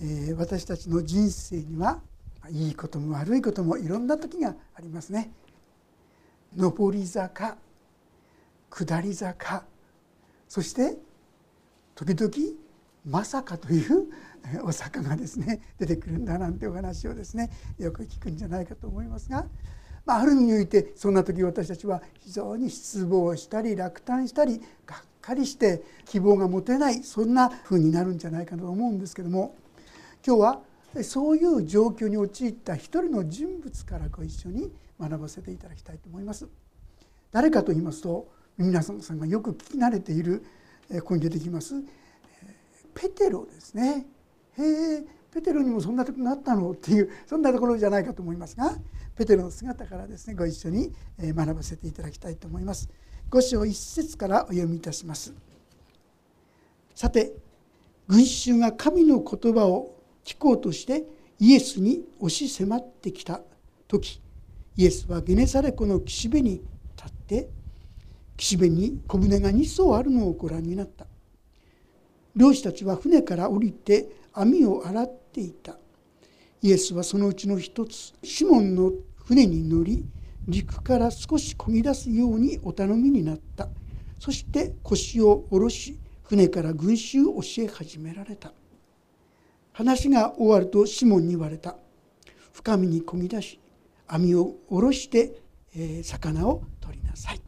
え、私たちの人生にはいいことも悪いこともいろんな時がありますね。上り坂下り坂そして時々まさかというお坂がですね出てくるんだなんてお話をですねよく聞くんじゃないかと思いますが、まあ、ある意味においてそんな時私たちは非常に失望したり落胆したりがっかりして希望が持てないそんな風になるんじゃないかと思うんですけども今日はそういう状況に陥った一人の人物からご一緒に学ばせていただきたいと思います。誰かと言いますと皆さんがよく聞き慣れているここに出てきますペテロですね。へえペテロにもそんなとこなったの？っていうそんなところじゃないかと思いますがペテロの姿からですねご一緒に学ばせていただきたいと思います。5章1節からお読みいたします。さて群衆が神の言葉を聞こうとしてイエスに押し迫ってきた時イエスはゲネサレ湖の岸辺に立って岸辺に小舟が2艘あるのをご覧になった。漁師たちは船から降りて網を洗っていた。イエスはそのうちの一つシモンの船に乗り陸から少し漕ぎ出すようにお頼みになった。そして腰を下ろし船から群衆を教え始められた。話が終わるとシモンに言われた。深みにこぎ出し網を下ろして、えー、魚を取りなさい。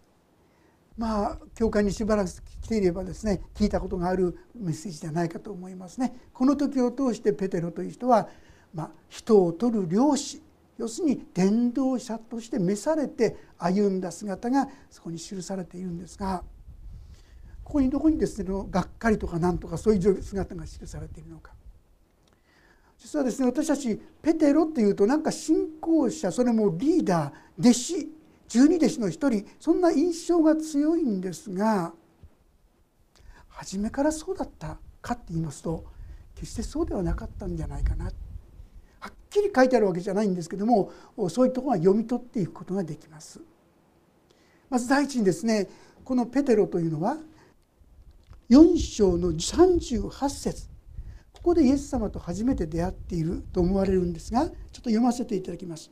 まあ教会にしばらく来ていればですね聞いたことがあるメッセージじゃないかと思いますね。この時を通してペテロという人は、まあ、人を取る漁師要するに伝道者として召されて歩んだ姿がそこに記されているんですがここにどこにですねがっかりとかなんとかそういう姿が記されているのか。実はですね私たちペテロっていうとなんか信仰者それもリーダー弟子十二弟子の一人そんな印象が強いんですが初めからそうだったかって言いますと決してそうではなかったんじゃないかなはっきり書いてあるわけじゃないんですけどもそういうところは読み取っていくことができます。まず第一にですねこのペテロというのは4章の38節ここでイエス様と初めて出会っていると思われるんですがちょっと読ませていただきます。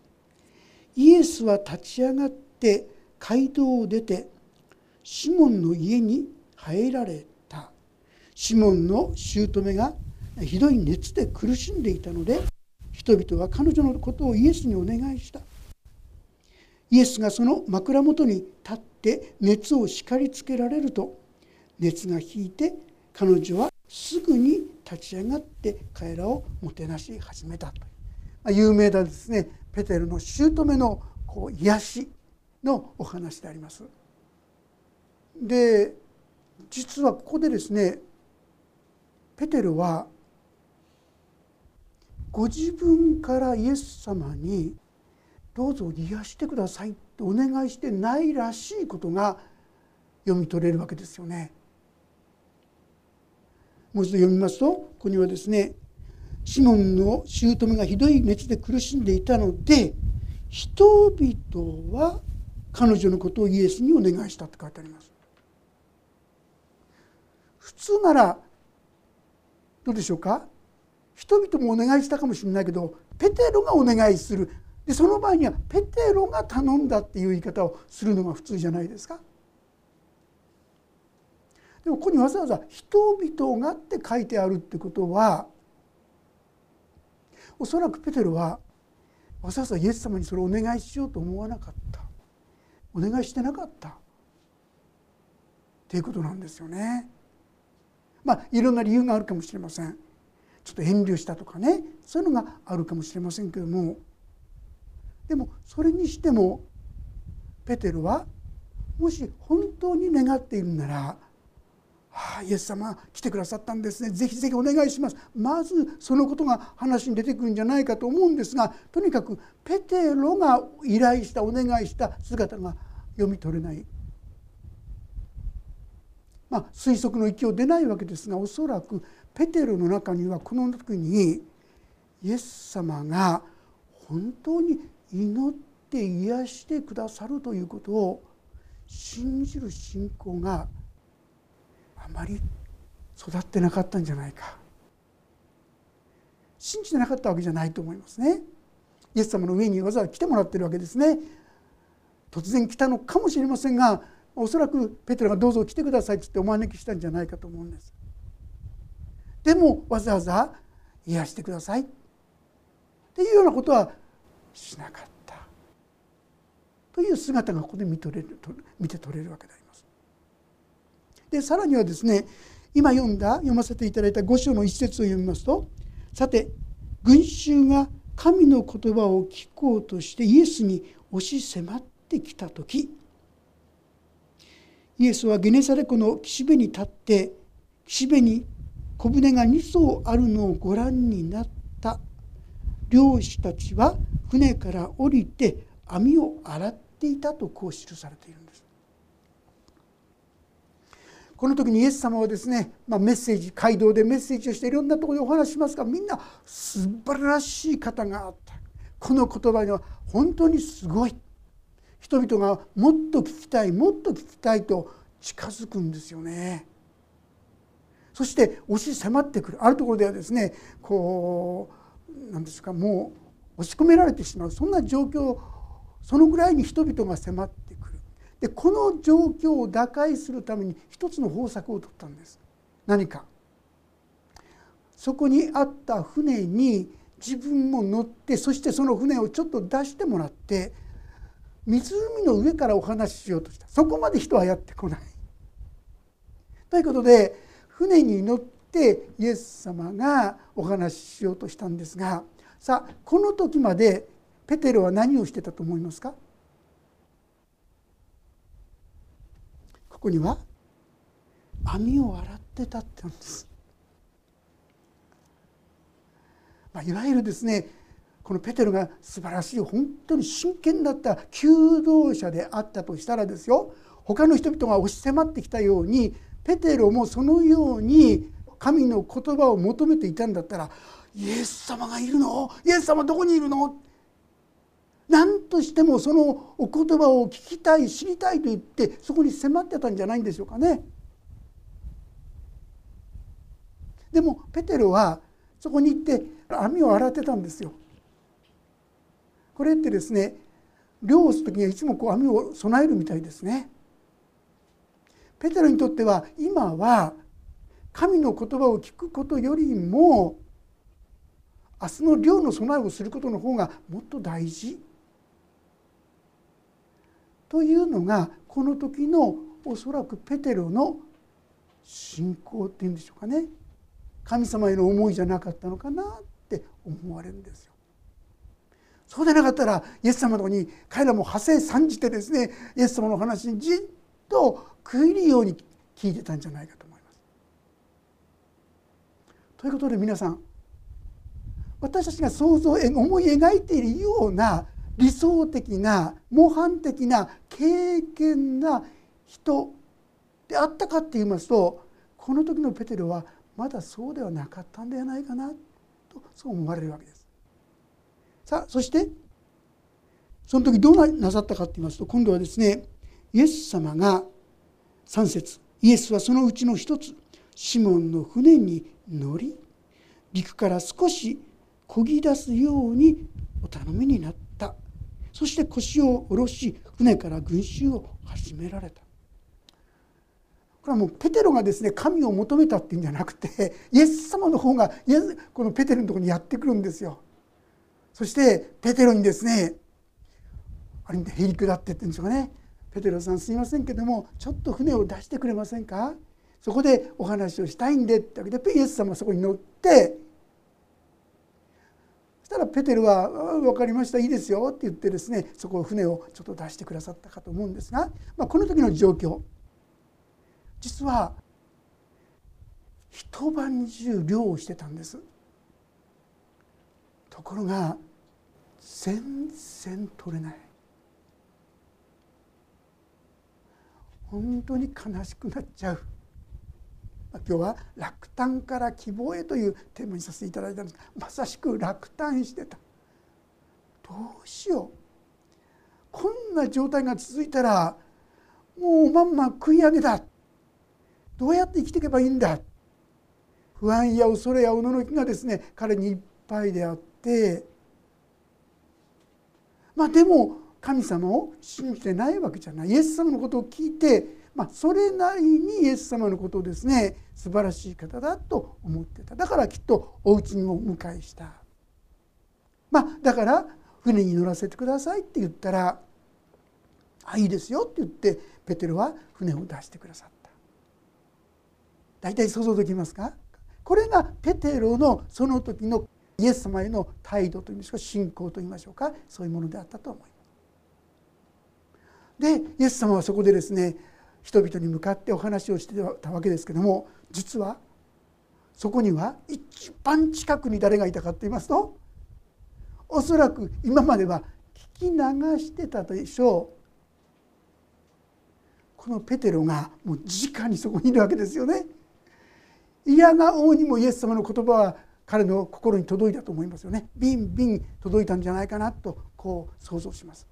イエスは立ち上がって街道を出てシモンの家に入られたシモンの姑がひどい熱で苦しんでいたので人々は彼女のことをイエスにお願いしたイエスがその枕元に立って熱を叱りつけられると熱が引いて彼女はすぐに立ち上がって彼らをもてなし始めたというま有名なですねペテルの姑のこう癒しのお話であります。で実はここでですねペテルはご自分からイエス様に「どうぞ癒してください」ってお願いしてないらしいことが読み取れるわけですよね。もう一度読みますとここにはですねシモンの姑がひどい熱で苦しんでいたので人々は彼女のことをイエスにお願いしたって書いてあります。普通ならどうでしょうか？人々もお願いしたかもしれないけどペテロがお願いするでその場合にはペテロが頼んだっていう言い方をするのが普通じゃないですか。でもここにわざわざ「人々が」って書いてあるってことはおそらくペテロはわざわざイエス様にそれをお願いしようと思わなかったお願いしてなかったっていうことなんですよね。まあいろんな理由があるかもしれません。ちょっと遠慮したとかねそういうのがあるかもしれませんけどもでもそれにしてもペテロはもし本当に願っているならはあ、イエス様来てくださったんですね。ぜひぜひお願いします。まずそのことが話に出てくるんじゃないかと思うんですがとにかくペテロが依頼したお願いした姿が読み取れない。まあ推測の域を出ないわけですがおそらくペテロの中にはこの時にイエス様が本当に祈って癒してくださるということを信じる信仰があまり育ってなかったんじゃないか信じてなかったわけじゃないと思いますね。イエス様の上にわざわざ来てもらってるわけですね。突然来たのかもしれませんがおそらくペテロが「どうぞ来てください」っつってお招きしたんじゃないかと思うんです。でもわざわざ癒してくださいっていうようなことはしなかったという姿がここで見とれる見て取れるわけであります。でさらにはですね今読んだ読ませていただいた5章の一節を読みますとさて群衆が神の言葉を聞こうとしてイエスに押し迫ってきた時イエスはゲネサレ湖の岸辺に立って岸辺に小舟が2艘あるのをご覧になった漁師たちは船から降りて網を洗っていたとこう記されているんです。この時にイエス様はですね、まあ、メッセージ街道でメッセージをしていろんなところでお話しますがみんな素晴らしい方があった。この言葉には本当にすごい。人々がもっと聞きたいもっと聞きたいと近づくんですよね。そして押し迫ってくる。あるところではですねこう何ですかもう押し込められてしまう。そんな状況そのぐらいに人々が迫ってでこの状況を打開するために一つの方策を取ったんです。何か。そこにあった船に自分も乗ってそしてその船をちょっと出してもらって湖の上からお話ししようとした。そこまで人はやってこない。ということで船に乗ってイエス様がお話ししようとしたんですがさあこの時までペテロは何をしてたと思いますか？ここには網を洗ってたって言うんです。まあ、いわゆるですねこのペテロが素晴らしい本当に真剣だった求道者であったとしたらですよ他の人々が押し迫ってきたようにペテロもそのように神の言葉を求めていたんだったらイエス様がいるの？イエス様どこにいるの？何としてもそのお言葉を聞きたい知りたいと言ってそこに迫ってたんじゃないんでしょうかね。でもペテロはそこに行って網を洗ってたんですよ。これってですね漁をする時にはいつもこう網を備えるみたいですね。ペテロにとっては今は神の言葉を聞くことよりも明日の漁の備えをすることの方がもっと大事というのがこの時のおそらくペテロの信仰っていうんでしょうかね神様への思いじゃなかったのかなって思われるんですよ。そうでなかったらイエス様のとこに彼らも派生参じてですねイエス様の話にじっと食い入るように聞いてたんじゃないかと思います。ということで皆さん私たちが想像思い描いているような理想的な模範的な経験な人であったかって言いますとこの時のペテロはまだそうではなかったんではないかなとそう思われるわけです。さあそしてその時どうなさったかと言いますと今度はですねイエス様が3節イエスはそのうちの一つシモンの船に乗り陸から少し漕ぎ出すようにお頼みになったそして腰を下ろし船から群衆を始められた。これはもうペテロがですね神を求めたっていうんじゃなくてイエス様の方がイエスこのペテロのとこにやってくるんですよ。そしてペテロにですねあれへりくだってって言うんでしょうかね。ペテロさんすいませんけどもちょっと船を出してくれませんか？そこでお話をしたいんでってわけでイエス様はそこに乗ってしたらペテロは「分かりましたいいですよ」って言ってですねそこを船をちょっと出してくださったかと思うんですが、まあ、この時の状況。実は一晩中漁をしてたんです。ところが全然取れない。本当に悲しくなっちゃう。今日は「落胆から希望へ」というテーマにさせていただいたんです。がまさしく落胆してた。どうしよう。こんな状態が続いたらもうまんま食い上げだ。どうやって生きていけばいいんだ。不安や恐れやおののきがですね彼にいっぱいであって。まあでも神様を信じてないわけじゃない。イエス様のことを聞いて、まあ、それなりにイエス様のことをですね素晴らしい方だと思ってた。だからきっとお家にもお迎えした。まあだから船に乗らせてくださいって言ったら「あいいですよ」って言ってペテロは船を出してくださった。大体想像できますか？これがペテロのその時のイエス様への態度といいますか信仰といいましょうか。そういうものであったと思います。でイエス様はそこでですね人々に向かってお話をしてたわけですけども実はそこには一番近くに誰がいたかと言いますとおそらく今までは聞き流してたでしょうこのペテロがもう直にそこにいるわけですよね。いやが王にもイエス様の言葉は彼の心に届いたと思いますよね。ビンビン届いたんじゃないかなとこう想像します。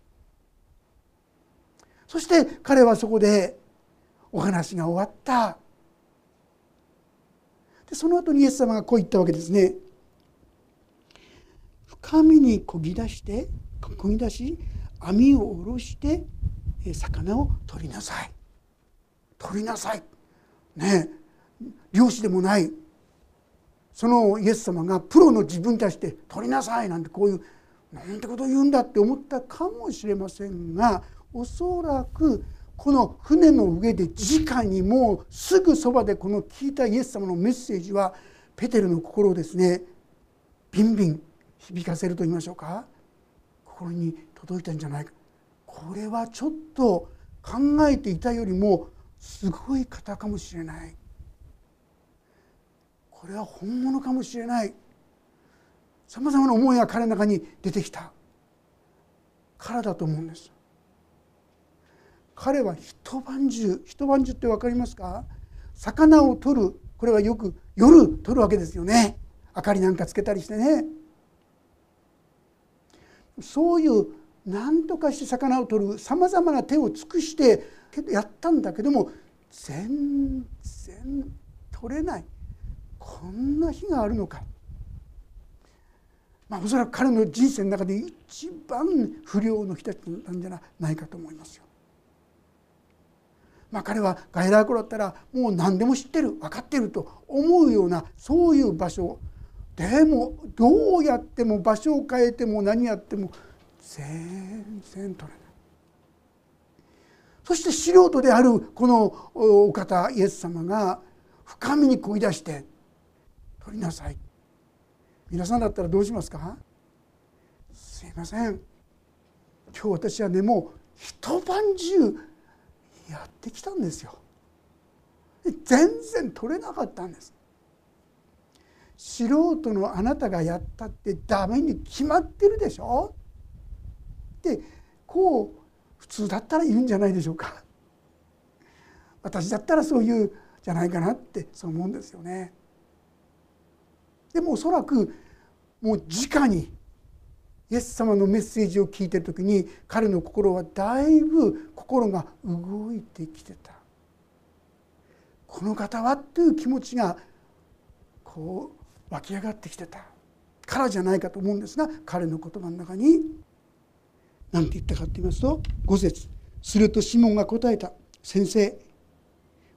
そして彼はそこでお話が終わった。でその後にイエス様がこう言ったわけですね。深みにこぎ出してこぎ出し網を下ろして魚を取りなさい。取りなさい。ね。漁師でもない。そのイエス様がプロの自分たちで取りなさい。なんてこういうなんてことを言うんだって思ったかもしれませんがおそらくこの船の上で直にもうすぐそばでこの聞いたイエス様のメッセージはペテルの心をですねビンビン響かせると言いましょうか？心に届いたんじゃないか？これはちょっと考えていたよりもすごい方かもしれない。これは本物かもしれない。さまざまな思いが彼の中に出てきた。からだと思うんです。彼は一晩中一晩中って分かりますか？魚を取るこれはよく夜取るわけですよね。明かりなんかつけたりしてね。そういう何とかして魚を取るさまざまな手を尽くしてやったんだけども全然取れない。こんな日があるのか。まあおそらく彼の人生の中で一番不良の日だったんじゃないかと思いますよ。まあ、彼は外来頃だったらもう何でも知ってる分かってると思うようなそういう場所。でもどうやっても場所を変えても何やっても全然取れない。そして素人であるこのお方イエス様が深みにこぎ出して「取りなさい」皆さんだったらどうしますか？すいません。今日私はねもう一晩中やってきたんですよ。全然取れなかったんです。素人のあなたがやったってダメに決まってるでしょ？ってこう普通だったら言うんじゃないでしょうか。私だったらそういうじゃないかなってそう思うんですよね。でもおそらくもう直にイエス様のメッセージを聞いてる時に彼の心はだいぶ心が動いてきてた。この方はという気持ちがこう湧き上がってきてた。からじゃないかと思うんですが彼の言葉の中に何て言ったかと言いますと5節。するとシモンが答えた「先生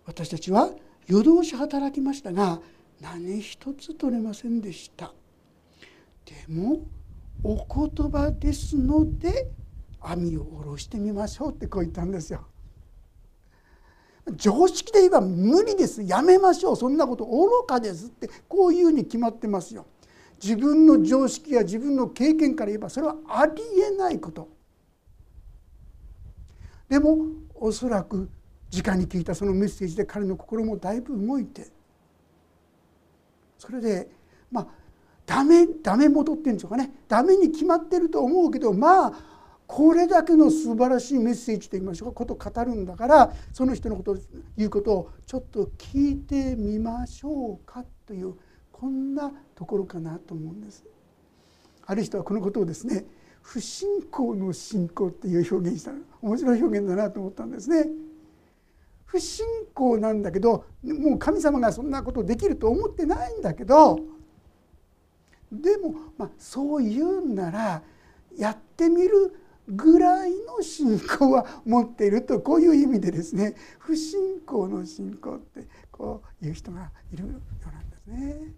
私たちは夜通し働きましたが何一つ取れませんでした。でもお言葉ですので網を下ろしてみましょうってこう言ったんですよ。常識で言えば無理ですやめましょうそんなこと愚かですってこういうふうに決まってますよ。自分の常識や自分の経験から言えばそれはありえないこと。でもおそらく直に聞いたそのメッセージで彼の心もだいぶ動いてそれでまあダメダメ元っていうんでしょうかねダメに決まってると思うけどまあこれだけの素晴らしいメッセージといいましょうかことを語るんだからその人のことを言うことをちょっと聞いてみましょうかというこんなところかなと思うんです。ある人はこのことをですね不信仰の信仰っていう表現した面白い表現だなと思ったんですね。不信仰なんだけどもう神様がそんなことできると思ってないんだけどでも、まあ、そう言うんならやってみるぐらいの信仰は持っているとこういう意味でですね 不信仰の信仰ってこういう人がいるようなんですね。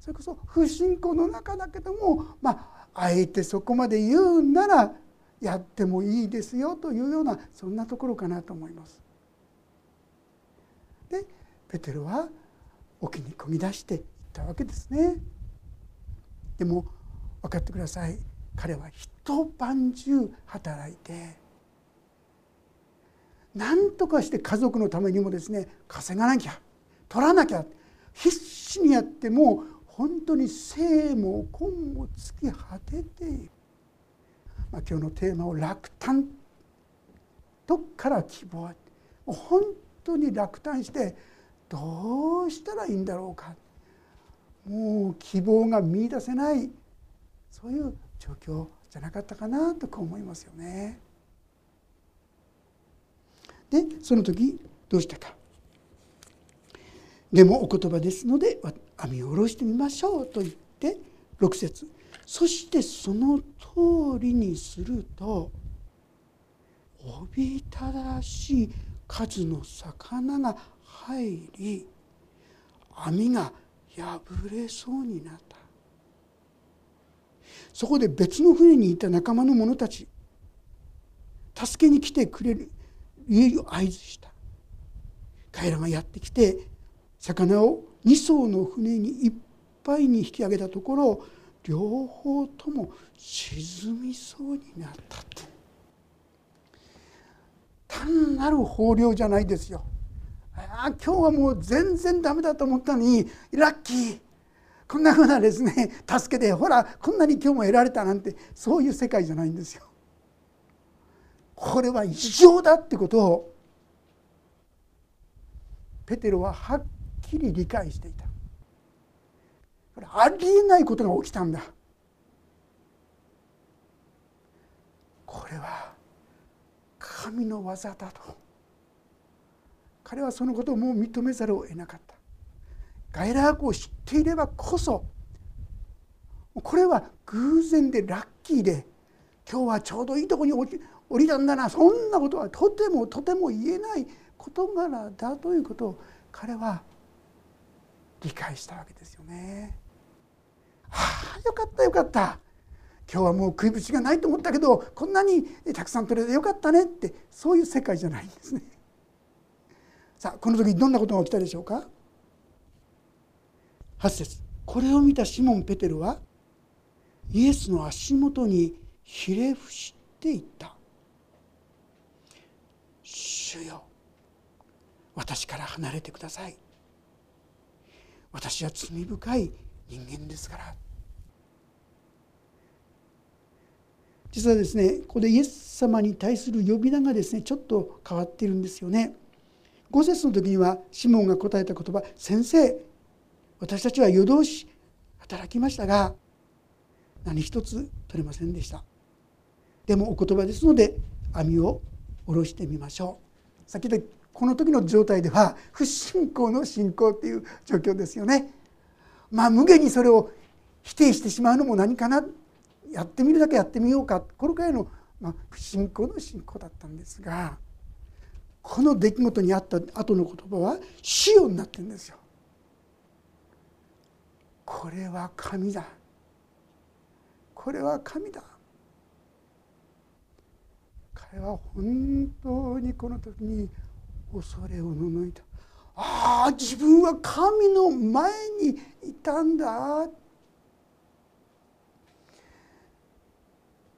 それこそ不信仰の中だけどもまああえてそこまで言うならやってもいいですよというようなそんなところかなと思います。でペテロは沖にこぎ出していったわけですね。でも分かってください。彼は一晩中働いて何とかして家族のためにもですね稼がなきゃ取らなきゃ必死にやっても本当に生も根も尽き果てている、まあ、今日のテーマを「落胆」どっから希望は本当に落胆してどうしたらいいんだろうか。もう希望が見いだせないそういう状況じゃなかったかなと思いますよね。でその時どうした？か。でもお言葉ですので網を下ろしてみましょうと言って6節そしてその通りにするとおびただしい数の魚が入り網が破れそうになった。そこで別の船にいた仲間の者たち助けに来てくれる家を合図した。彼らがやってきて魚を2艘の船にいっぱいに引き上げたところ両方とも沈みそうになったって。単なる豊漁じゃないですよ。あ今日はもう全然ダメだと思ったのにラッキーこんなふうなですね 助けてほらこんなに今日も得られたなんてそういう世界じゃないんですよ。これは異常だってことをペテロははっきり理解していた。ありえないことが起きたんだ。これは神の技だと彼はそのことをもう認めざるを得なかったガイラークを知っていればこそこれは偶然でラッキーで今日はちょうどいいとこに降りたんだなそんなことはとてもとても言えない事柄だということを彼は理解したわけですよね。ああよかったよかった今日はもう食いぶちがないと思ったけどこんなにたくさん取れてよかったねってそういう世界じゃないんですね。さあこの時どんなことが起きたでしょうか？8節。これを見たシモン・ペテルはイエスの足元にひれ伏していった「主よ私から離れてください。私は罪深い人間ですから」実はですねここでイエス様に対する呼び名がですねちょっと変わっているんですよね。5節の時にはシモンが答えた言葉「先生私たちは夜通し働きましたが何一つ取れませんでした」でもお言葉ですので網を下ろしてみましょう。先でこの時の状態では不信仰の信仰っていう状況ですよね。まあ無限にそれを否定してしまうのも何かなやってみるだけやってみようかこれくらいの、まあ、不信仰の信仰だったんですがこの出来事にあった後の言葉は「死を」になってるんですよ。これは神だ。これは神だ。彼は本当にこの時に恐れをののいた。ああ自分は神の前にいたんだ。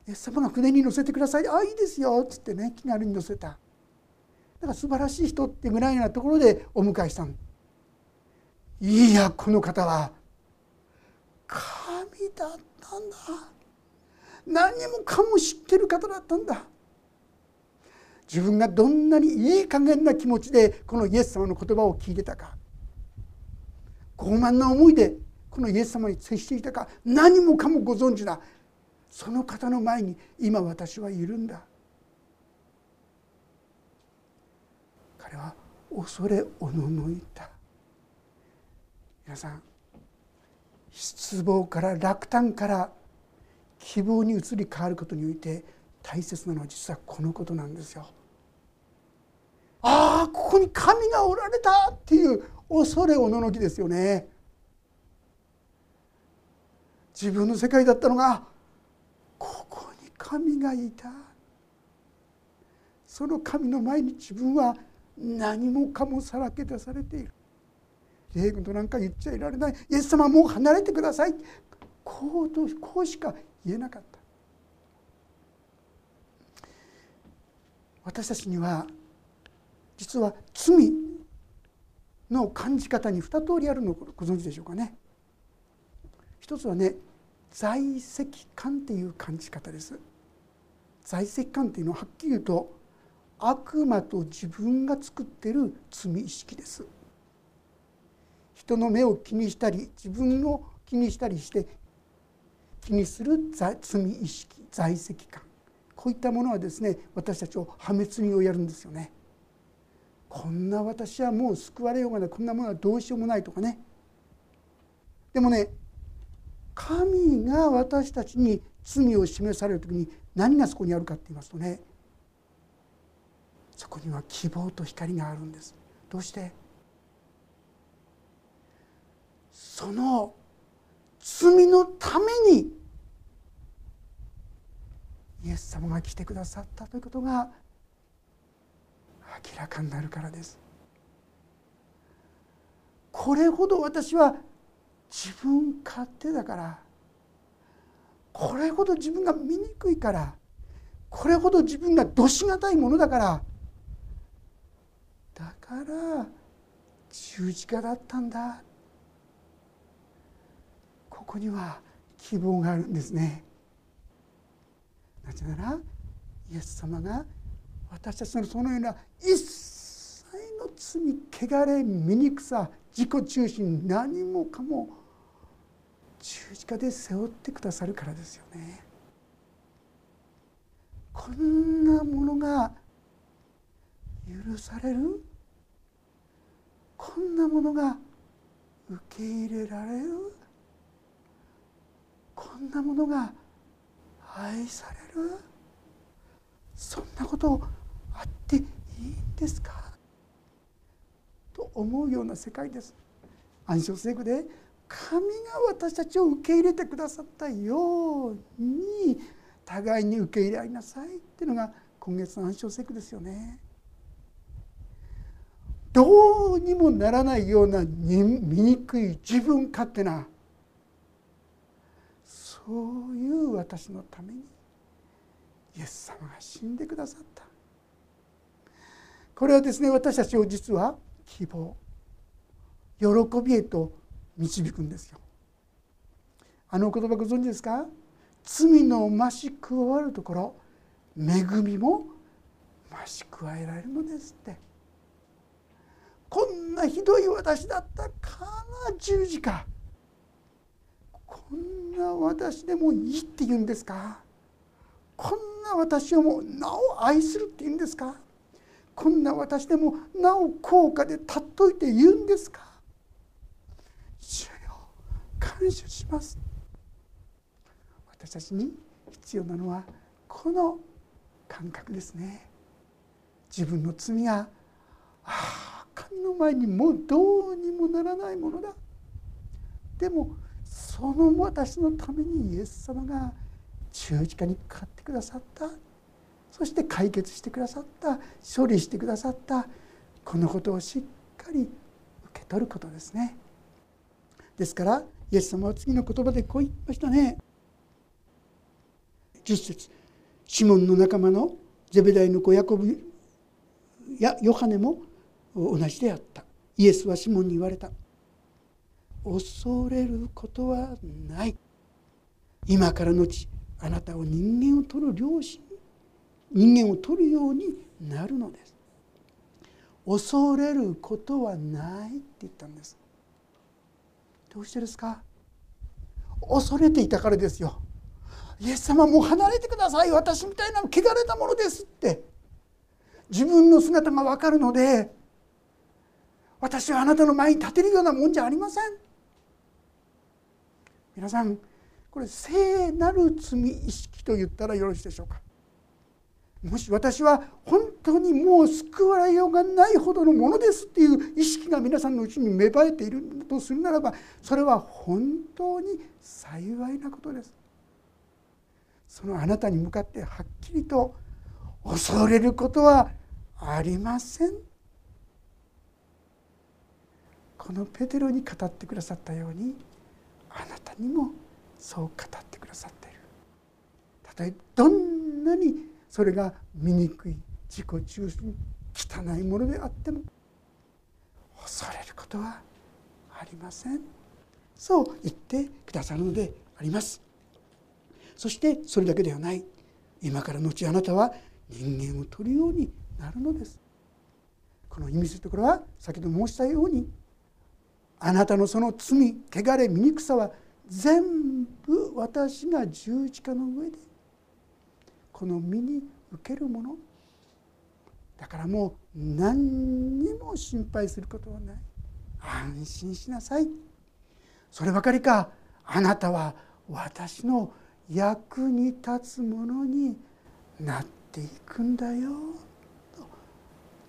イエス様が船に乗せてください。ああいいですよ。っつってね気軽に乗せた。だから素晴らしい人ってぐらいなところでお迎えしたいやこの方は神だったんだ。何もかも知ってる方だったんだ。自分がどんなにいい加減な気持ちでこのイエス様の言葉を聞いてたか。傲慢な思いでこのイエス様に接していたか。何もかもご存知だその方の前に今私はいるんだ彼は恐れおののいた皆さん失望から落胆から希望に移り変わることにおいて大切なのは実はこのことなんですよ。ああここに神がおられたっていう恐れおののきですよね。自分の世界だったのがここに神がいたその神の前に自分は何もかもさらけ出されている。霊軍となんか言っちゃいられない。イエス様もう離れてください。こうとこうしか言えなかった。私たちには実は罪の感じ方に二通りあるのをご存知でしょうかね。一つはね在籍感っていう感じ方です。在籍感っていうのははっきり言うと悪魔と自分が作ってる罪意識です。人の目を気にしたり自分を気にしたりして気にする罪意識在籍感。こういったものはですね私たちを破滅に追いやるんですよね。こんな私はもう救われようがない。こんなものはどうしようもないとかね。でもね神が私たちに罪を示される時に何がそこにあるかって言いますとねそこには希望と光があるんです。どうして？その罪のためにイエス様が来てくださったということが明らかになるからです。これほど私は自分勝手だからこれほど自分が醜いからこれほど自分がどしがたいものだからだから十字架だったんだここには希望があるんですねなぜならイエス様が私たちのそのような一切の罪汚れ醜さ自己中心何もかも十字架で背負ってくださるからですよね。こんなものが許される？こんなものが受け入れられる？こんなものが愛される？そんなことあっていいんですか？と思うような世界です。暗唱聖句で神が私たちを受け入れてくださったように互いに受け入れ合いなさいっていうのが今月の暗唱聖句ですよね。どうにもならないような醜い自分勝手なそういう私のためにイエス様が死んでくださった。これはですね私たちを実は希望喜びへと導くんですよ。あの言葉ご存知ですか？罪の増し加わるところ恵みも増し加えられるのですって。こんなひどい私だったから十字架こんな私でもいいって言うんですか？こんな私をもうなお愛するって言うんですか？こんな私でもなお高価で尊っといて言うんですか？主よ感謝します。私たちに必要なのはこの感覚ですね。自分の罪がああ神の前にもうどうにもならないものだでもその私のためにイエス様が十字架にかかってくださったそして解決してくださった処理してくださったこのことをしっかり受け取ることですね。ですからイエス様は次の言葉でこう言いましたね。10節シモンの仲間のゼベダイの子ヤコブやヨハネも同じであった。イエスはシモンに言われた。恐れることはない。今からのちあなたを人間を取る漁師人間を取るようになるのです。恐れることはないって言ったんです。どうしてですか？恐れていたからですよ。イエス様もう離れてください。私みたいな汚れたものですって。自分の姿が分かるので私はあなたの前に立てるようなもんじゃありません。皆さんこれ聖なる罪意識と言ったらよろしいでしょうか。もし私は本当にもう救われようがないほどのものですっていう意識が皆さんのうちに芽生えているとするならばそれは本当に幸いなことです。そのあなたに向かってはっきりと恐れることはありません。このペテロに語ってくださったようにあなたにもそう語ってくださっている。たとえどんなにそれが醜い自己中心汚いものであっても恐れることはありません。そう言ってくださるのであります。そしてそれだけではない。今から後あなたは人間を取るようになるのです。この意味するところは先ほど申したようにあなたのその罪汚れ醜さは全部私が十字架の。上でこの身に受けるものだからもう何にも心配することはない。安心しなさい。そればかりか。あなたは私の役に立つものになっていくんだよ。と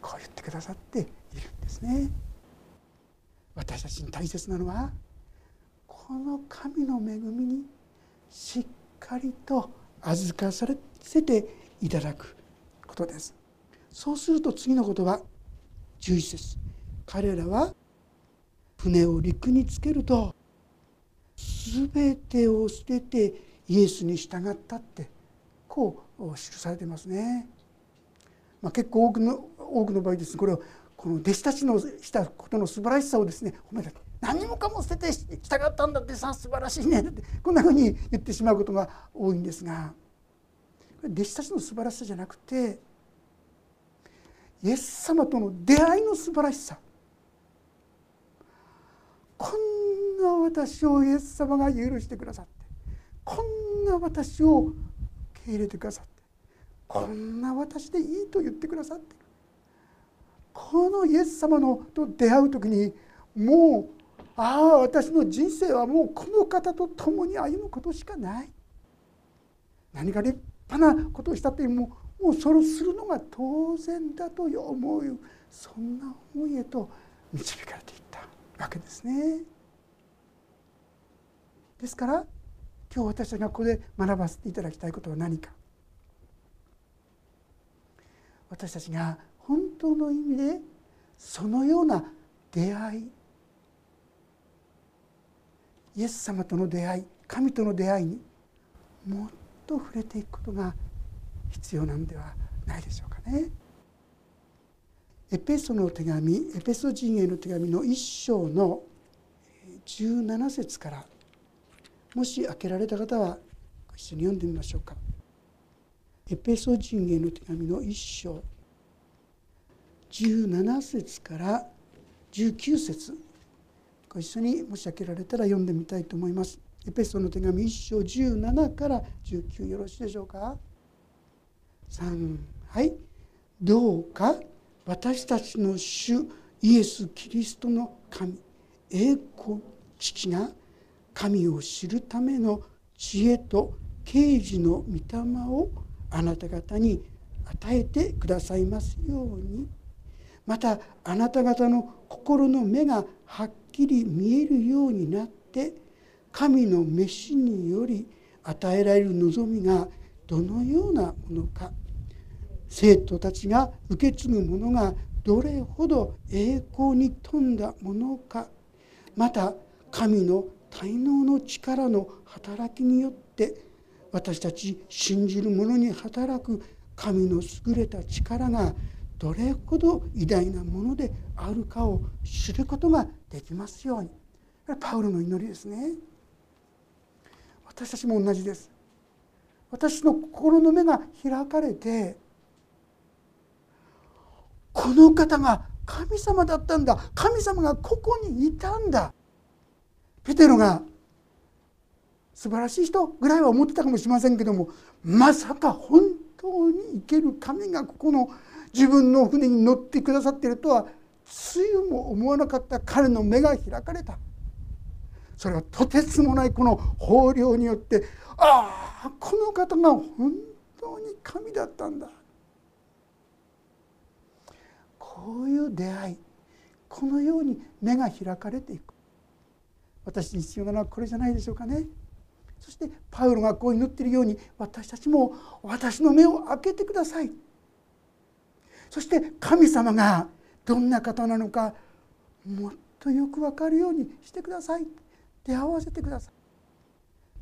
こう言ってくださっているんですね。私たちに大切なのはこの神の恵みにしっかりと預かさせていただくことです。そうすると次の言葉11節。彼らは船を陸につけると全てを捨ててイエスに従ったってこう記されてますね。まあ、結構多くの多くの場合ですこれをこの弟子たちのしたことの素晴らしさをですね褒めた何もかも捨てて従ったんだってさ素晴らしいね。ってこんなふうに言ってしまうことが多いんですが弟子たちの素晴らしさじゃなくてイエス様との出会いの素晴らしさ。こんな私をイエス様が許してくださってこんな私を受け入れてくださってこんな私でいいと言ってくださってこのイエス様のと出会う時にもうああ私の人生はもうこの方と共に歩むことしかない何か立派なことをしたってももうそれをするのが当然だと思うそんな思いへと導かれていったわけですね。ですから今日私たちがここで学ばせていただきたいことは何か私たちが本当の意味でそのような出会いイエス様との出会い神との出会いにもっと触れていくことが必要なんではないでしょうかね。エペソの手紙エペソ人への手紙の一章の17節からもし開けられた方は一緒に読んでみましょうか。エペソ人への手紙の一章17節から19節。ご一緒にもし開けられたら読んでみたいと思います。エペソの手紙1章17から19よろしいでしょうか？3はい。どうか私たちの主イエス・キリストの神栄光父が神を知るための知恵と啓示の御霊をあなた方に与えてくださいますように。またあなた方の心の目がはっきり見えるようになって神の召しにより与えられる望みがどのようなものか。生徒たちが受け継ぐものがどれほど栄光に富んだものか。また神の滞納の力の働きによって私たち信じる者に働く神の優れた力がどれほど偉大なものであるかを知ることができますように。パウロの祈りですね。私たちも同じです。私の心の目が開かれてこの方が神様だったんだ。神様がここにいたんだ。ペテロが素晴らしい人ぐらいは思ってたかもしれませんけどもまさか本当に生ける神がここの自分の船に乗ってくださっているとはつゆも思わなかった彼の目が開かれた。それはとてつもないこの豊漁によってああこの方が本当に神だったんだ。こういう出会いこのように目が開かれていく。私に必要なのはこれじゃないでしょうかね。そしてパウロがこう祈っているように私たちも私の目を開けてください。そして神様がどんな方なのかもっとよく分かるようにしてください。出会わせてください。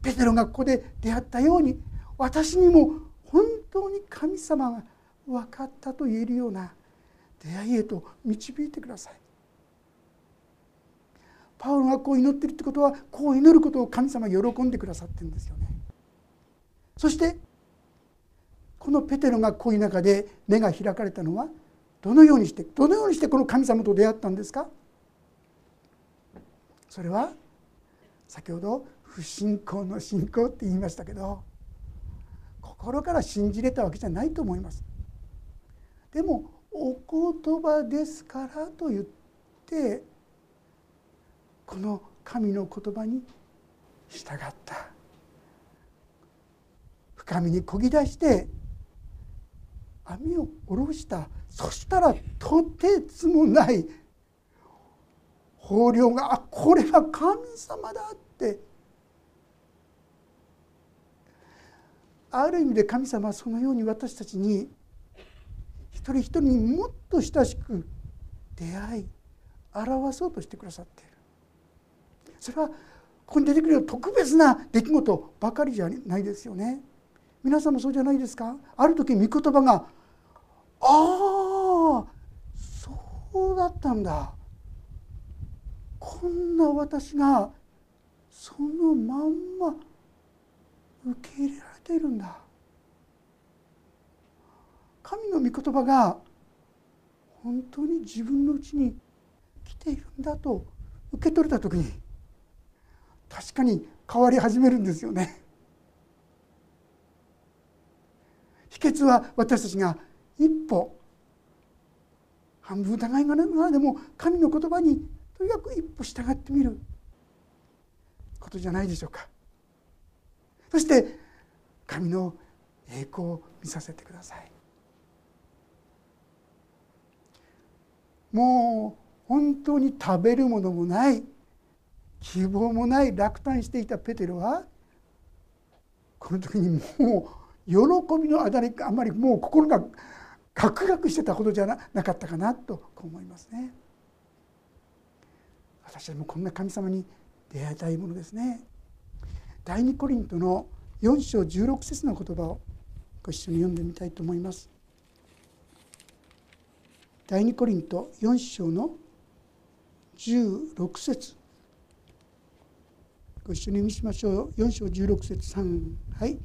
ペテロがここで出会ったように私にも本当に神様が分かったと言えるような出会いへと導いてください。パウロがこう祈ってるってことはこう祈ることを神様喜んでくださってるんですよね。そしてこのペテロが恋中で目が開かれたのはどのようにしてどのようにしてこの神様と出会ったんですか？それは先ほど不信仰の信仰って言いましたけど心から信じれたわけじゃないと思います。でもお言葉ですからと言ってこの神の言葉に従った。深みにこぎ出して網を下ろしたそしたらとてつもない豊漁があこれは神様だって。ある意味で神様はそのように私たちに一人一人にもっと親しく出会い表そうとしてくださっている。それはここに出てくる特別な出来事ばかりじゃないですよね。皆さんもそうじゃないですか？ある時御言葉が「ああそうだったんだ」こんな私がそのまんま受け入れられているんだ神の御言葉が本当に自分のうちに来ているんだと受け取れた時に確かに変わり始めるんですよね。秘訣は私たちが一歩半分疑いがないがらでも神の言葉にとにかく一歩従ってみる。ことじゃないでしょうか。そして神の栄光を見させてください。もう本当に食べるものもない希望もない落胆していたペテロはこの時にもう喜びのあだれあまりもう心がガクガクしてたほどじゃなかったかなと思いますね。私はもこんな神様に出会いたいものですね。第二コリントの4章16節の言葉をご一緒に読んでみたいと思います。第二コリント4章の16節ご一緒に見しましょう4章16節3はい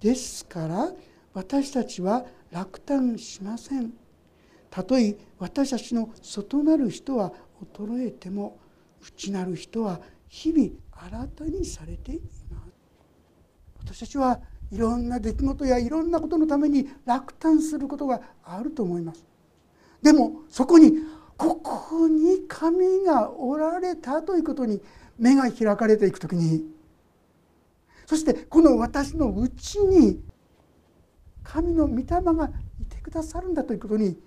ですから私たちは落胆しません。たとえ私たちの外なる人は衰えても内なる人は日々新たにされています。私たちはいろんな出来事やいろんなことのために落胆することがあると思います。でもそこにここに神がおられたということに目が開かれていく時にそしてこの私のうちに神の御霊がいてくださるんだということに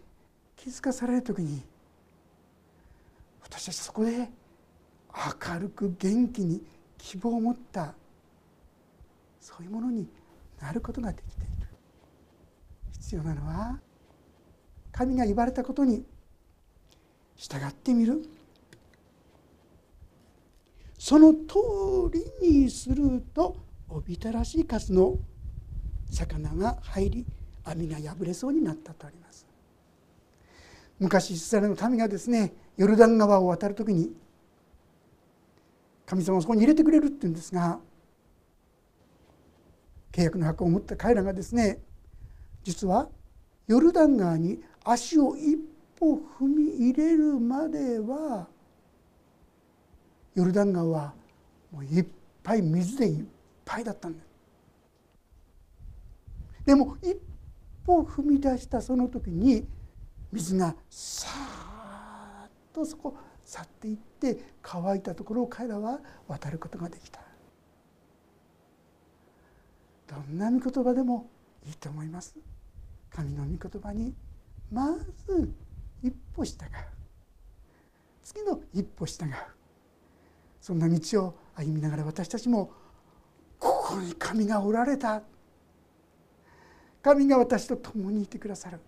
気づかされる時に私たちそこで明るく元気に希望を持ったそういうものになることができている。必要なのは神が言われたことに従ってみる。その通りにするとおびたらしい数の魚が入り網が破れそうになったとあります。昔イスラエルの民がですねヨルダン川を渡る時に神様はそこに入れてくれるって言うんですが契約の箱を持った彼らがですね実はヨルダン川に足を一歩踏み入れるまではヨルダン川はもういっぱい水でいっぱいだったんです。でも一歩踏み出したその時に水がさーっとそこ去っていって乾いたところを彼らは渡ることができた。どんな御言葉でもいいと思います。神の御言葉にまず一歩従う。次の一歩従う。そんな道を歩みながら私たちもここに神がおられた。神が私と共にいてくださる。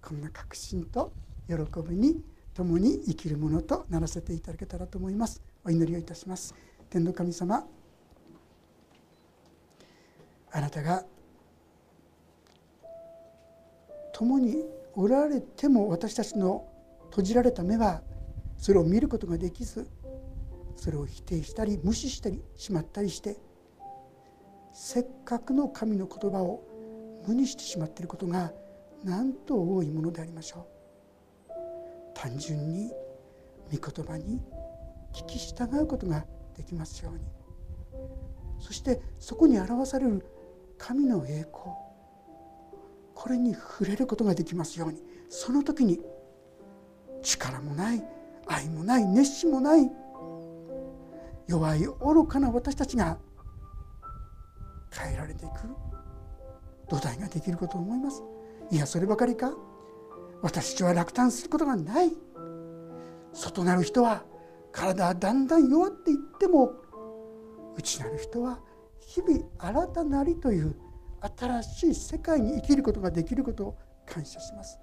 こんな確信と喜びに共に生きるものとならせていただけたらと思います。お祈りをいたします。天の神様あなたが共におられても私たちの閉じられた目はそれを見ることができずそれを否定したり無視したりしまったりしてせっかくの神の言葉を無にしてしまっていることがなんと多いものでありましょう。単純に御言葉に聞き従うことができますように。そしてそこに表される神の栄光。これに触れることができますように。その時に力もない愛もない熱心もない。弱い愚かな私たちが変えられていく。土台ができることを思います。いやそればかりか。私たちは落胆することがない。外なる人は体はだんだん弱っていっても内なる人は日々新たなりという新しい世界に生きることができることを感謝します。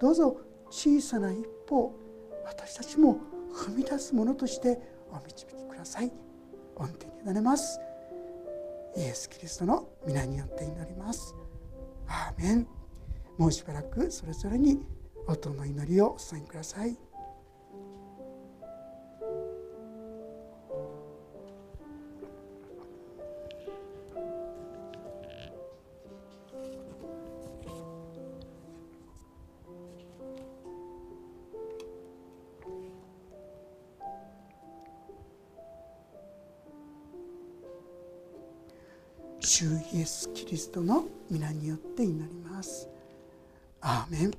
どうぞ小さな一歩私たちも踏み出すものとしてお導きください。御手に委ねます。イエス・キリストの皆によって祈ります。アーメン。もうしばらくそれぞれに音の祈りをお伝えください。ストの皆によって祈ります。アーメン